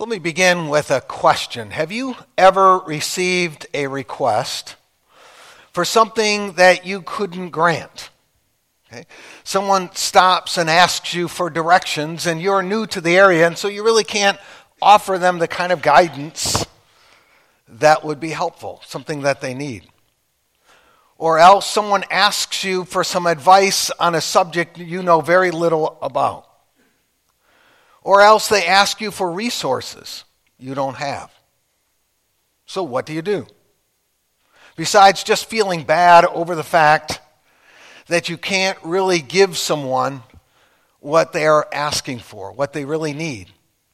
Let me begin with a question. Have you ever received a request for something that you couldn't grant? Okay. Someone stops and asks you for directions, and you're new to the area, and so you really can't offer them the kind of guidance that would be helpful, something that they need. Or else someone asks you for some advice on a subject you know very little about. Or else they ask you for resources you don't have. So, what do you do? Besides just feeling bad over the fact that you can't really give someone what they are asking for, what they really need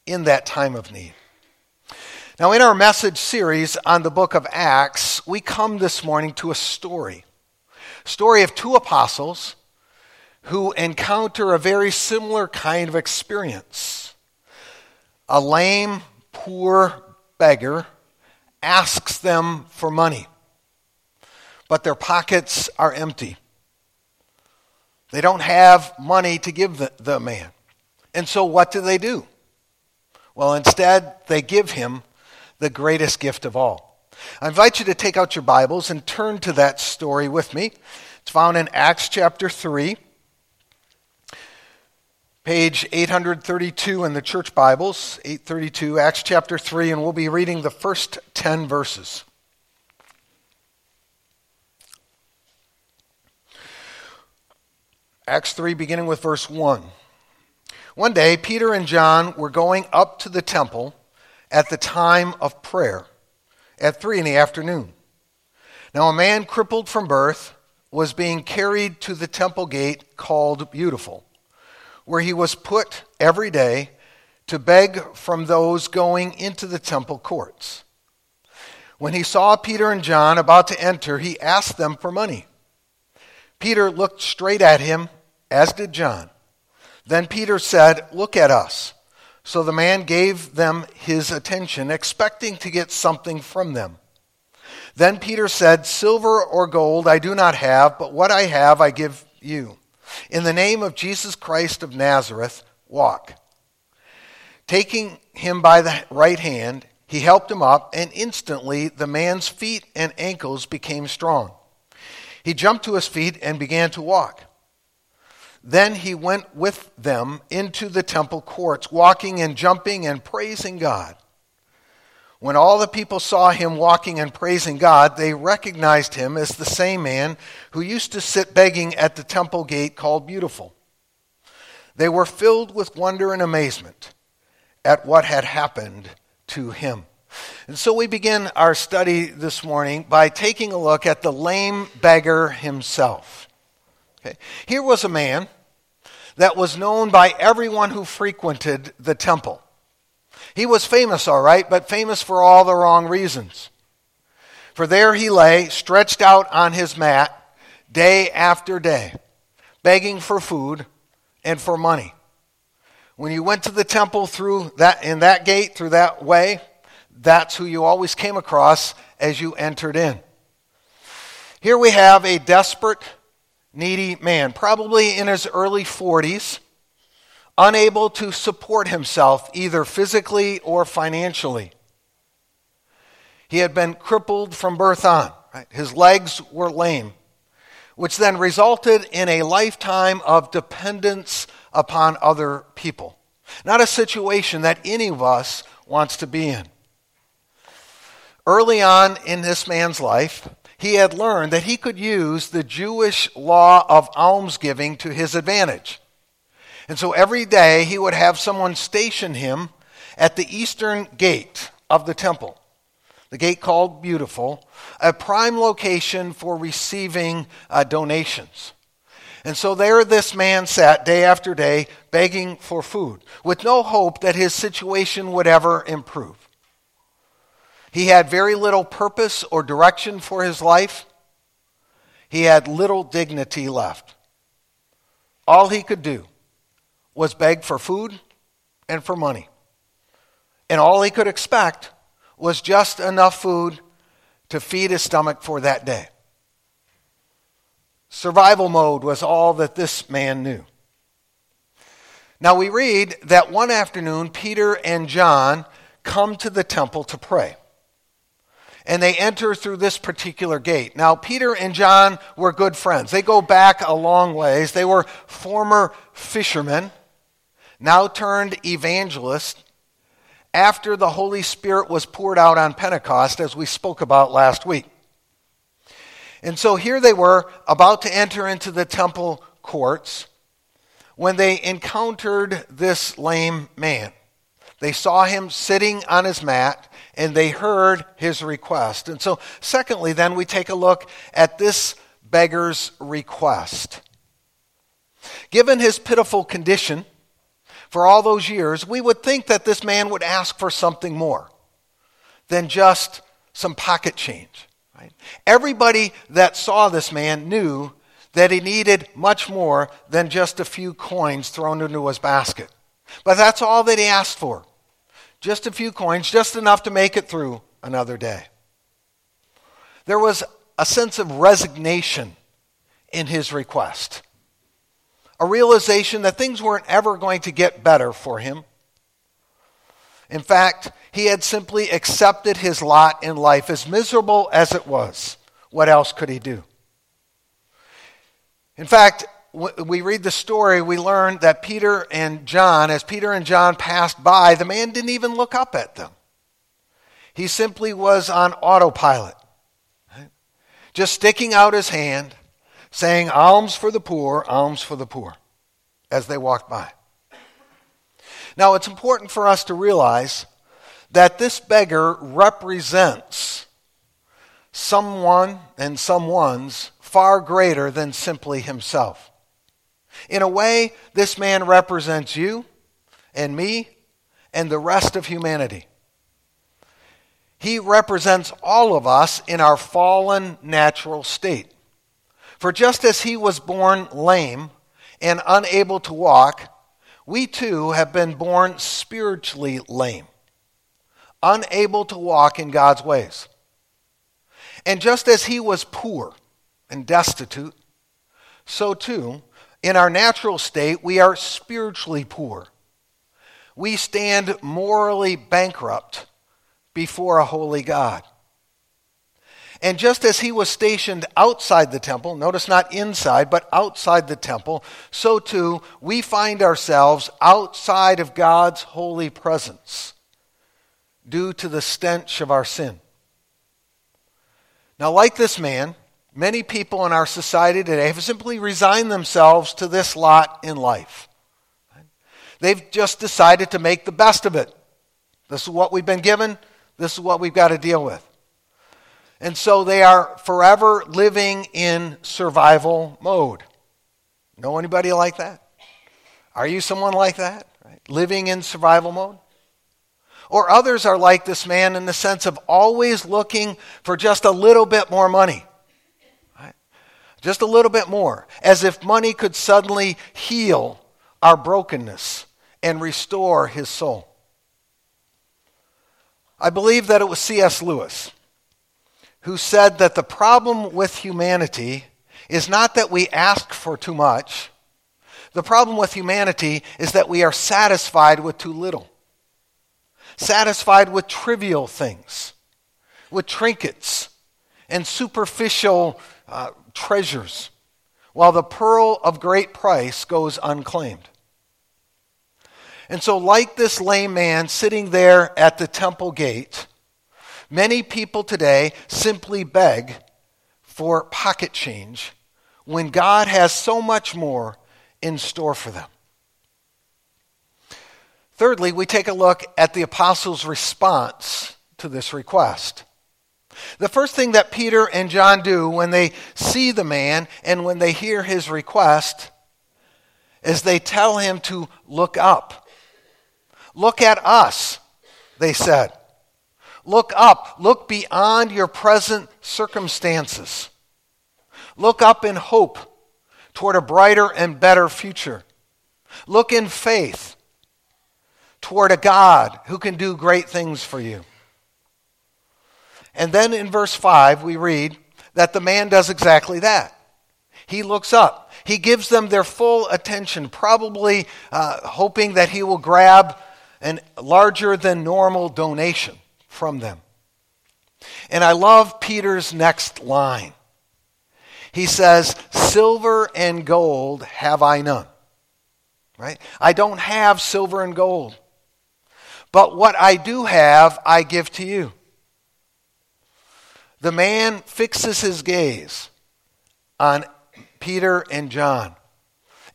in that time of need. Now, in our message series on the book of Acts, we come this morning to a story. Story of two apostles who encounter a very similar kind of experience. A lame, poor beggar asks them for money, but their pockets are empty. They don't have money to give the, the man. And so, what do they do? Well, instead, they give him the greatest gift of all. I invite you to take out your Bibles and turn to that story with me. It's found in Acts chapter 3, page 832 in the church Bibles, 832, Acts chapter 3, and we'll be reading the first 10 verses. Acts 3, beginning with verse 1. One day, Peter and John were going up to the temple at the time of prayer at 3 in the afternoon. Now, a man crippled from birth was being carried to the temple gate called Beautiful, where he was put every day to beg from those going into the temple courts. When he saw Peter and John about to enter, he asked them for money. Peter looked straight at him, as did John. Then Peter said, Look at us. So the man gave them his attention, expecting to get something from them. Then Peter said, Silver or gold I do not have, but what I have I give you. In the name of Jesus Christ of Nazareth, walk. Taking him by the right hand, he helped him up, and instantly the man's feet and ankles became strong. He jumped to his feet and began to walk. Then he went with them into the temple courts, walking and jumping and praising God. When all the people saw him walking and praising God, they recognized him as the same man who used to sit begging at the temple gate called Beautiful. They were filled with wonder and amazement at what had happened to him. And so we begin our study this morning by taking a look at the lame beggar himself. Okay. Here was a man that was known by everyone who frequented the temple. He was famous, all right, but famous for all the wrong reasons. For there he lay, stretched out on his mat, day after day, begging for food and for money. When you went to the temple through that in that gate, through that way, that's who you always came across as you entered in. Here we have a desperate needy man, probably in his early 40s, unable to support himself either physically or financially. He had been crippled from birth on, right? his legs were lame, which then resulted in a lifetime of dependence upon other people. Not a situation that any of us wants to be in. Early on in this man's life, he had learned that he could use the Jewish law of almsgiving to his advantage. And so every day he would have someone station him at the eastern gate of the temple, the gate called Beautiful, a prime location for receiving uh, donations. And so there this man sat day after day begging for food with no hope that his situation would ever improve. He had very little purpose or direction for his life. He had little dignity left. All he could do was begged for food and for money. And all he could expect was just enough food to feed his stomach for that day. Survival mode was all that this man knew. Now we read that one afternoon, Peter and John come to the temple to pray. And they enter through this particular gate. Now, Peter and John were good friends. They go back a long ways. They were former fishermen, now turned evangelist, after the Holy Spirit was poured out on Pentecost, as we spoke about last week. And so here they were about to enter into the temple courts when they encountered this lame man. They saw him sitting on his mat and they heard his request. And so, secondly, then we take a look at this beggar's request. Given his pitiful condition for all those years, we would think that this man would ask for something more than just some pocket change. Right? Everybody that saw this man knew that he needed much more than just a few coins thrown into his basket. But that's all that he asked for. Just a few coins, just enough to make it through another day. There was a sense of resignation in his request, a realization that things weren't ever going to get better for him. In fact, he had simply accepted his lot in life, as miserable as it was. What else could he do? In fact, we read the story, we learn that Peter and John, as Peter and John passed by, the man didn't even look up at them. He simply was on autopilot, just sticking out his hand, saying, Alms for the poor, alms for the poor, as they walked by. Now, it's important for us to realize that this beggar represents someone and someone's far greater than simply himself. In a way, this man represents you and me and the rest of humanity. He represents all of us in our fallen natural state. For just as he was born lame and unable to walk, we too have been born spiritually lame, unable to walk in God's ways. And just as he was poor, and destitute, so too, in our natural state, we are spiritually poor. We stand morally bankrupt before a holy God. And just as he was stationed outside the temple, notice not inside, but outside the temple, so too we find ourselves outside of God's holy presence due to the stench of our sin. Now, like this man, Many people in our society today have simply resigned themselves to this lot in life. They've just decided to make the best of it. This is what we've been given, this is what we've got to deal with. And so they are forever living in survival mode. Know anybody like that? Are you someone like that? Right? Living in survival mode? Or others are like this man in the sense of always looking for just a little bit more money just a little bit more, as if money could suddenly heal our brokenness and restore his soul. I believe that it was C.S. Lewis who said that the problem with humanity is not that we ask for too much. The problem with humanity is that we are satisfied with too little, satisfied with trivial things, with trinkets and superficial uh, treasures, while the pearl of great price goes unclaimed. And so, like this lame man sitting there at the temple gate, many people today simply beg for pocket change when God has so much more in store for them. Thirdly, we take a look at the apostles' response to this request. The first thing that Peter and John do when they see the man and when they hear his request is they tell him to look up. Look at us, they said. Look up. Look beyond your present circumstances. Look up in hope toward a brighter and better future. Look in faith toward a God who can do great things for you. And then in verse 5, we read that the man does exactly that. He looks up. He gives them their full attention, probably uh, hoping that he will grab a larger than normal donation from them. And I love Peter's next line. He says, Silver and gold have I none. Right? I don't have silver and gold. But what I do have, I give to you. The man fixes his gaze on Peter and John,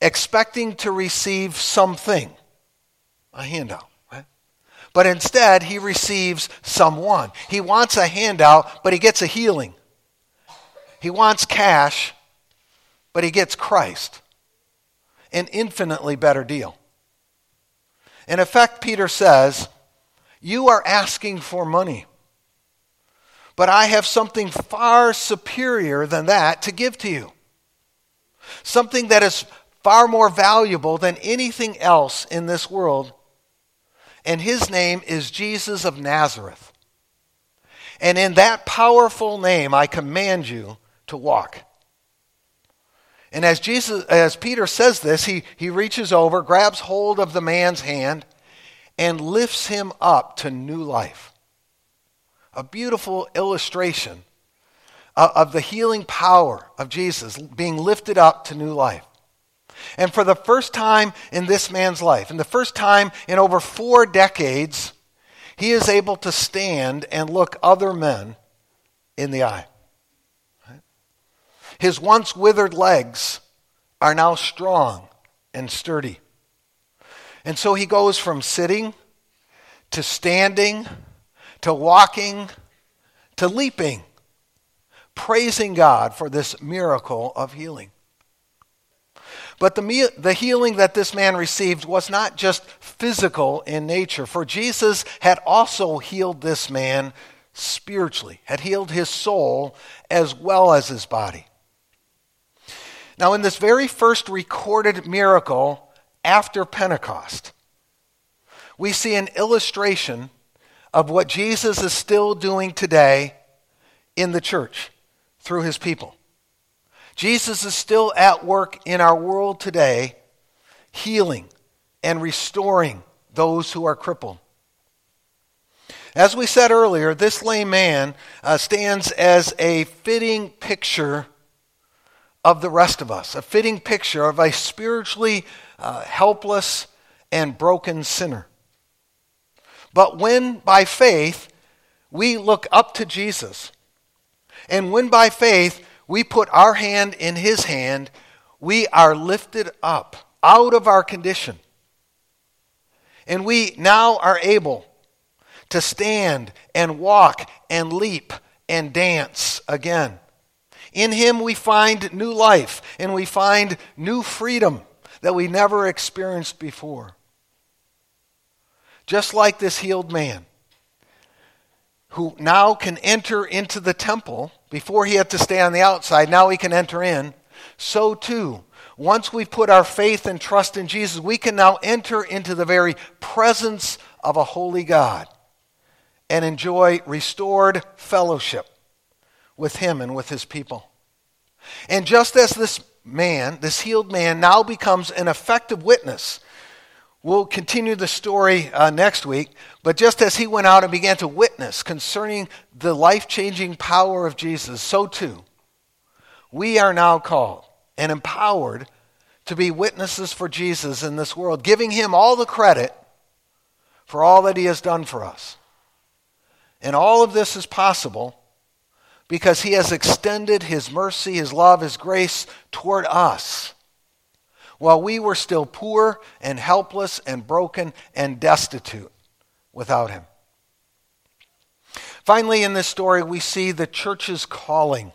expecting to receive something, a handout. But instead, he receives someone. He wants a handout, but he gets a healing. He wants cash, but he gets Christ. An infinitely better deal. In effect, Peter says, You are asking for money, but I have something far superior than that to give to you. Something that is far more valuable than anything else in this world. And his name is Jesus of Nazareth. And in that powerful name, I command you to walk. And as Jesus as Peter says this, he, he reaches over, grabs hold of the man's hand, and lifts him up to new life. A beautiful illustration of, of the healing power of Jesus being lifted up to new life. And for the first time in this man's life, and the first time in over four decades, he is able to stand and look other men in the eye. His once withered legs are now strong and sturdy. And so he goes from sitting to standing to walking to leaping, praising God for this miracle of healing. But the, the healing that this man received was not just physical in nature, for Jesus had also healed this man spiritually, had healed his soul as well as his body. Now, in this very first recorded miracle after Pentecost, we see an illustration of what Jesus is still doing today in the church through his people. Jesus is still at work in our world today, healing and restoring those who are crippled. As we said earlier, this lame man uh, stands as a fitting picture of the rest of us, a fitting picture of a spiritually uh, helpless and broken sinner. But when by faith we look up to Jesus, and when by faith we put our hand in his hand, we are lifted up out of our condition. And we now are able to stand and walk and leap and dance again. In Him we find new life and we find new freedom that we never experienced before. Just like this healed man who now can enter into the temple before he had to stay on the outside, now he can enter in. So too, once we've put our faith and trust in Jesus, we can now enter into the very presence of a holy God and enjoy restored fellowship with him and with his people. And just as this man, this healed man, now becomes an effective witness, we'll continue the story uh, next week, but just as he went out and began to witness concerning the life changing power of Jesus, so too, we are now called and empowered to be witnesses for Jesus in this world, giving him all the credit for all that he has done for us. And all of this is possible because he has extended his mercy, his love, his grace toward us while we were still poor and helpless and broken and destitute without him. Finally, in this story, we see the church's calling.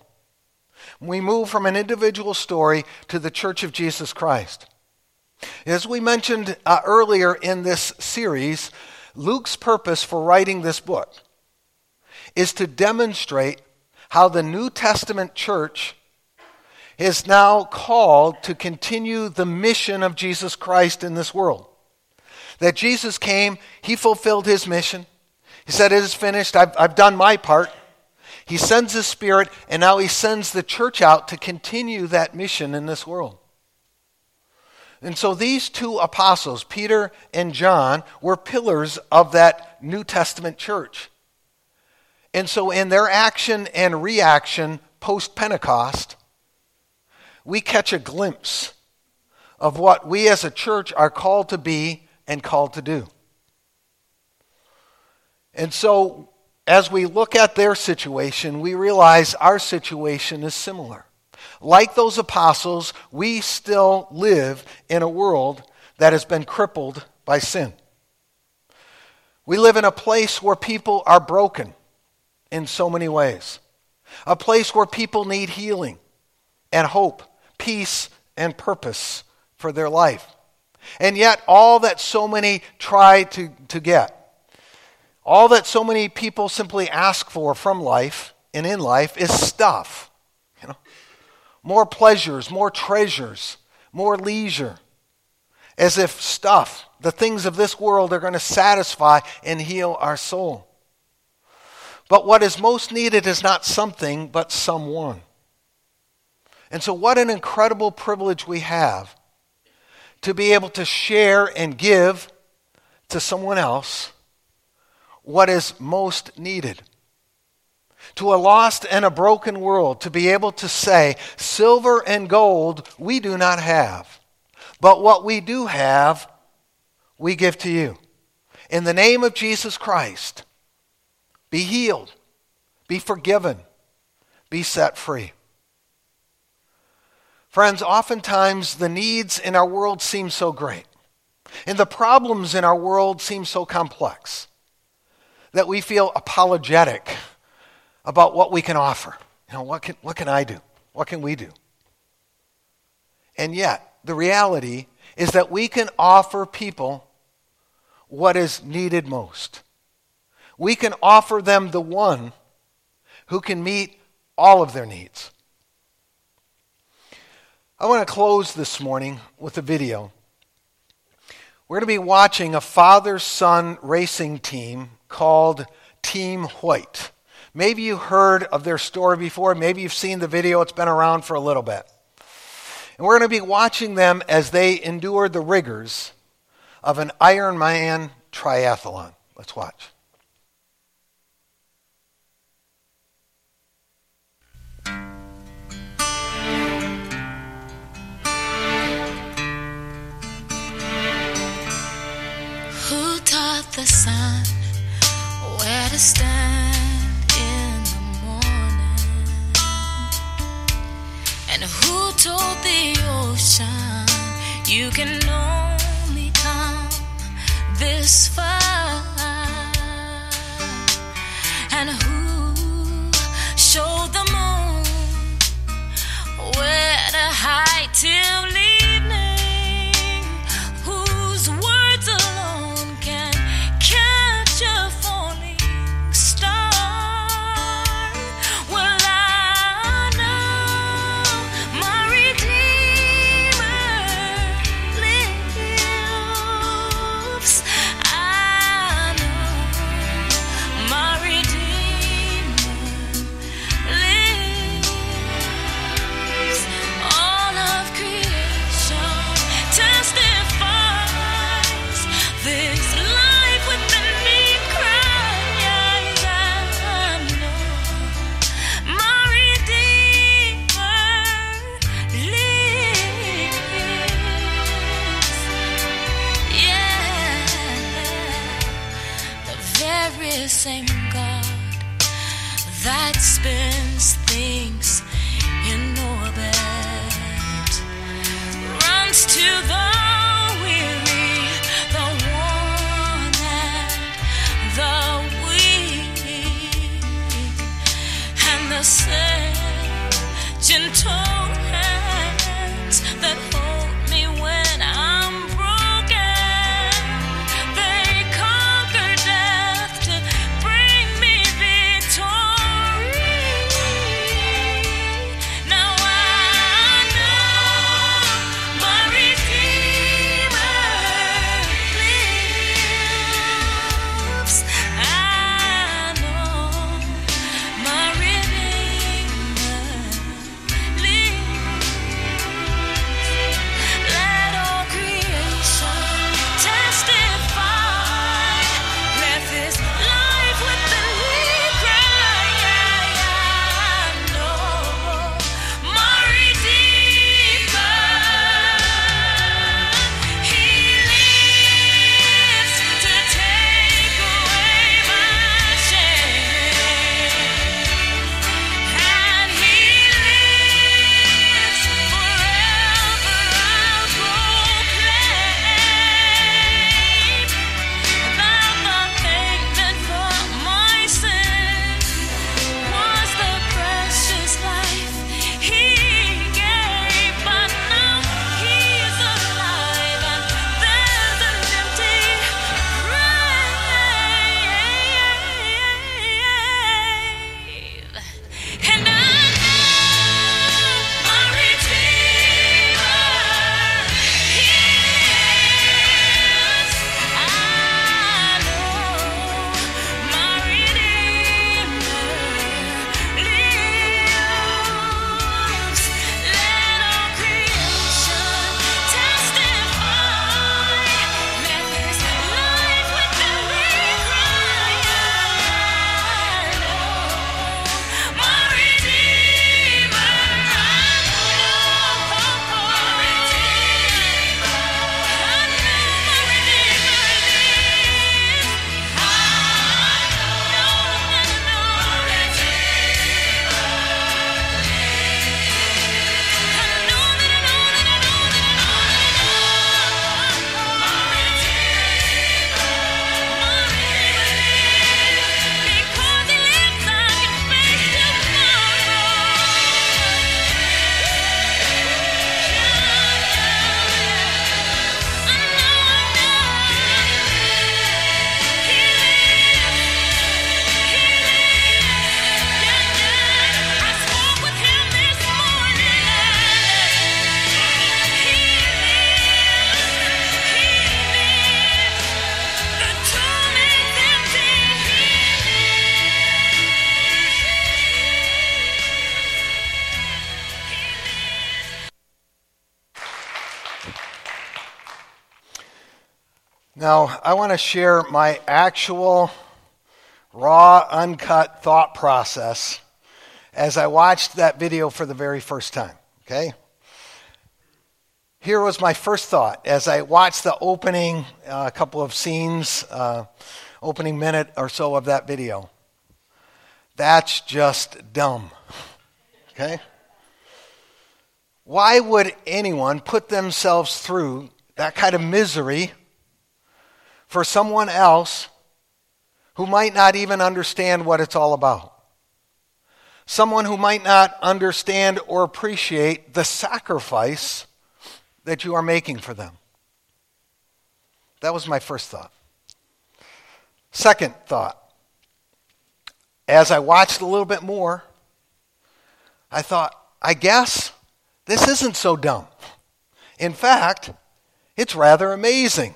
We move from an individual story to the church of Jesus Christ. As we mentioned uh, earlier in this series, Luke's purpose for writing this book is to demonstrate how the New Testament church is now called to continue the mission of Jesus Christ in this world. That Jesus came, he fulfilled his mission. He said, It is finished, I've, I've done my part. He sends his spirit, and now he sends the church out to continue that mission in this world. And so these two apostles, Peter and John, were pillars of that New Testament church. And so in their action and reaction post Pentecost, we catch a glimpse of what we as a church are called to be and called to do. And so, as we look at their situation, we realize our situation is similar. Like those apostles, we still live in a world that has been crippled by sin. We live in a place where people are broken in so many ways, a place where people need healing and hope, peace and purpose for their life. And yet, all that so many try to, to get, all that so many people simply ask for from life and in life is stuff. You know? More pleasures, more treasures, more leisure. As if stuff, the things of this world, are going to satisfy and heal our soul. But what is most needed is not something, but someone. And so, what an incredible privilege we have to be able to share and give to someone else what is most needed. To a lost and a broken world, to be able to say, Silver and gold we do not have, but what we do have, we give to you. In the name of Jesus Christ, be healed, be forgiven, be set free. Friends, oftentimes the needs in our world seem so great, and the problems in our world seem so complex that we feel apologetic about what we can offer. You know, what can, what can I do? What can we do? And yet, the reality is that we can offer people what is needed most. We can offer them the one who can meet all of their needs. I want to close this morning with a video. We're going to be watching a father son racing team called Team Hoyt. Maybe you heard of their story before. Maybe you've seen the video. It's been around for a little bit. And we're going to be watching them as they endure the rigors of an Ironman triathlon. Let's watch. Who the sun where to stand in the morning? And who told the ocean you can only come this far? Now, I want to share my actual raw, uncut thought process as I watched that video for the very first time. Okay? Here was my first thought as I watched the opening uh, couple of scenes, uh, opening minute or so of that video. That's just dumb. Okay? Why would anyone put themselves through that kind of misery for someone else who might not even understand what it's all about? Someone who might not understand or appreciate the sacrifice that you are making for them. That was my first thought. Second thought. As I watched a little bit more, I thought, I guess this isn't so dumb. In fact, it's rather amazing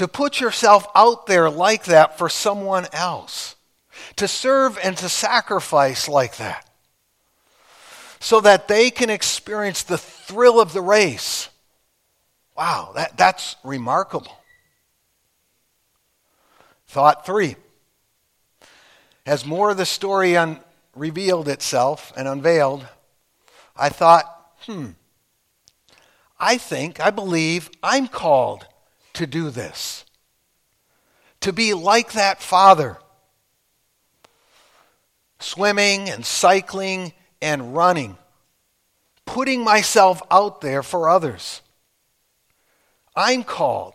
to put yourself out there like that for someone else, to serve and to sacrifice like that, so that they can experience the thrill of the race. Wow, that, that's remarkable. Thought three. As more of the story un- revealed itself and unveiled, I thought, hmm, I think, I believe I'm called to do this. To be like that father, swimming and cycling and running, putting myself out there for others. I'm called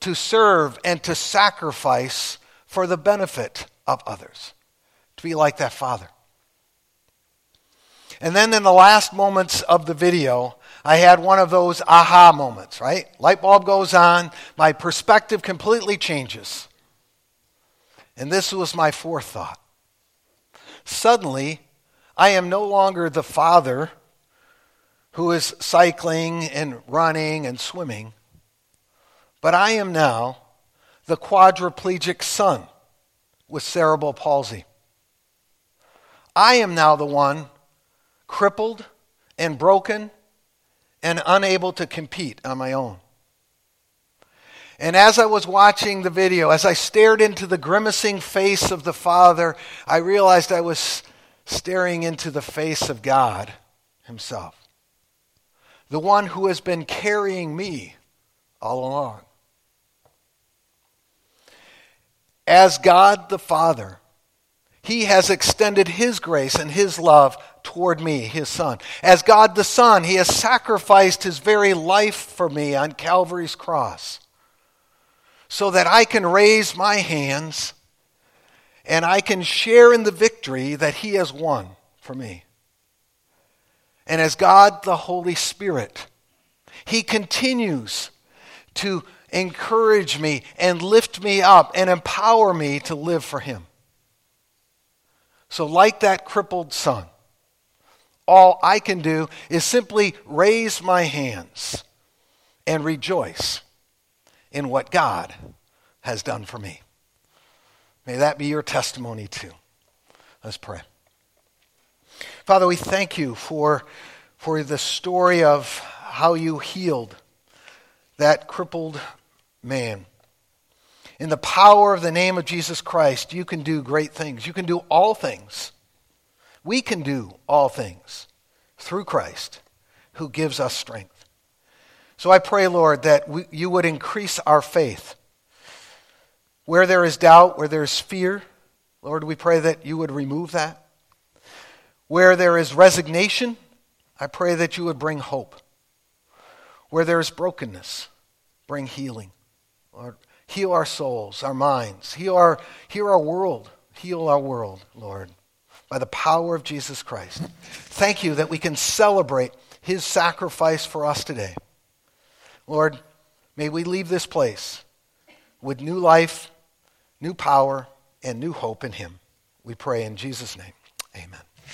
to serve and to sacrifice for the benefit of others, to be like that father. And then in the last moments of the video, I had one of those aha moments, right? Light bulb goes on, my perspective completely changes. And this was my fourth thought. Suddenly, I am no longer the father who is cycling and running and swimming, but I am now the quadriplegic son with cerebral palsy. I am now the one crippled and broken and unable to compete on my own. And as I was watching the video, as I stared into the grimacing face of the Father, I realized I was staring into the face of God Himself, the one who has been carrying me all along. As God the Father, He has extended His grace and His love toward me, His Son. As God the Son, He has sacrificed His very life for me on Calvary's cross so that I can raise my hands and I can share in the victory that He has won for me. And as God the Holy Spirit, He continues to encourage me and lift me up and empower me to live for Him. So, like that crippled son, all I can do is simply raise my hands and rejoice in what God has done for me. May that be your testimony too. Let's pray. Father, we thank you for, for the story of how you healed that crippled man. In the power of the name of Jesus Christ, you can do great things. You can do all things. We can do all things through Christ who gives us strength. So I pray, Lord, that we, you would increase our faith. Where there is doubt, where there is fear, Lord, we pray that you would remove that. Where there is resignation, I pray that you would bring hope. Where there is brokenness, bring healing. Lord, heal our souls, our minds, heal our, heal our world, heal our world, Lord, by the power of Jesus Christ. Thank you that we can celebrate his sacrifice for us today. Lord, may we leave this place with new life, new power, and new hope in him. We pray in Jesus' name. Amen.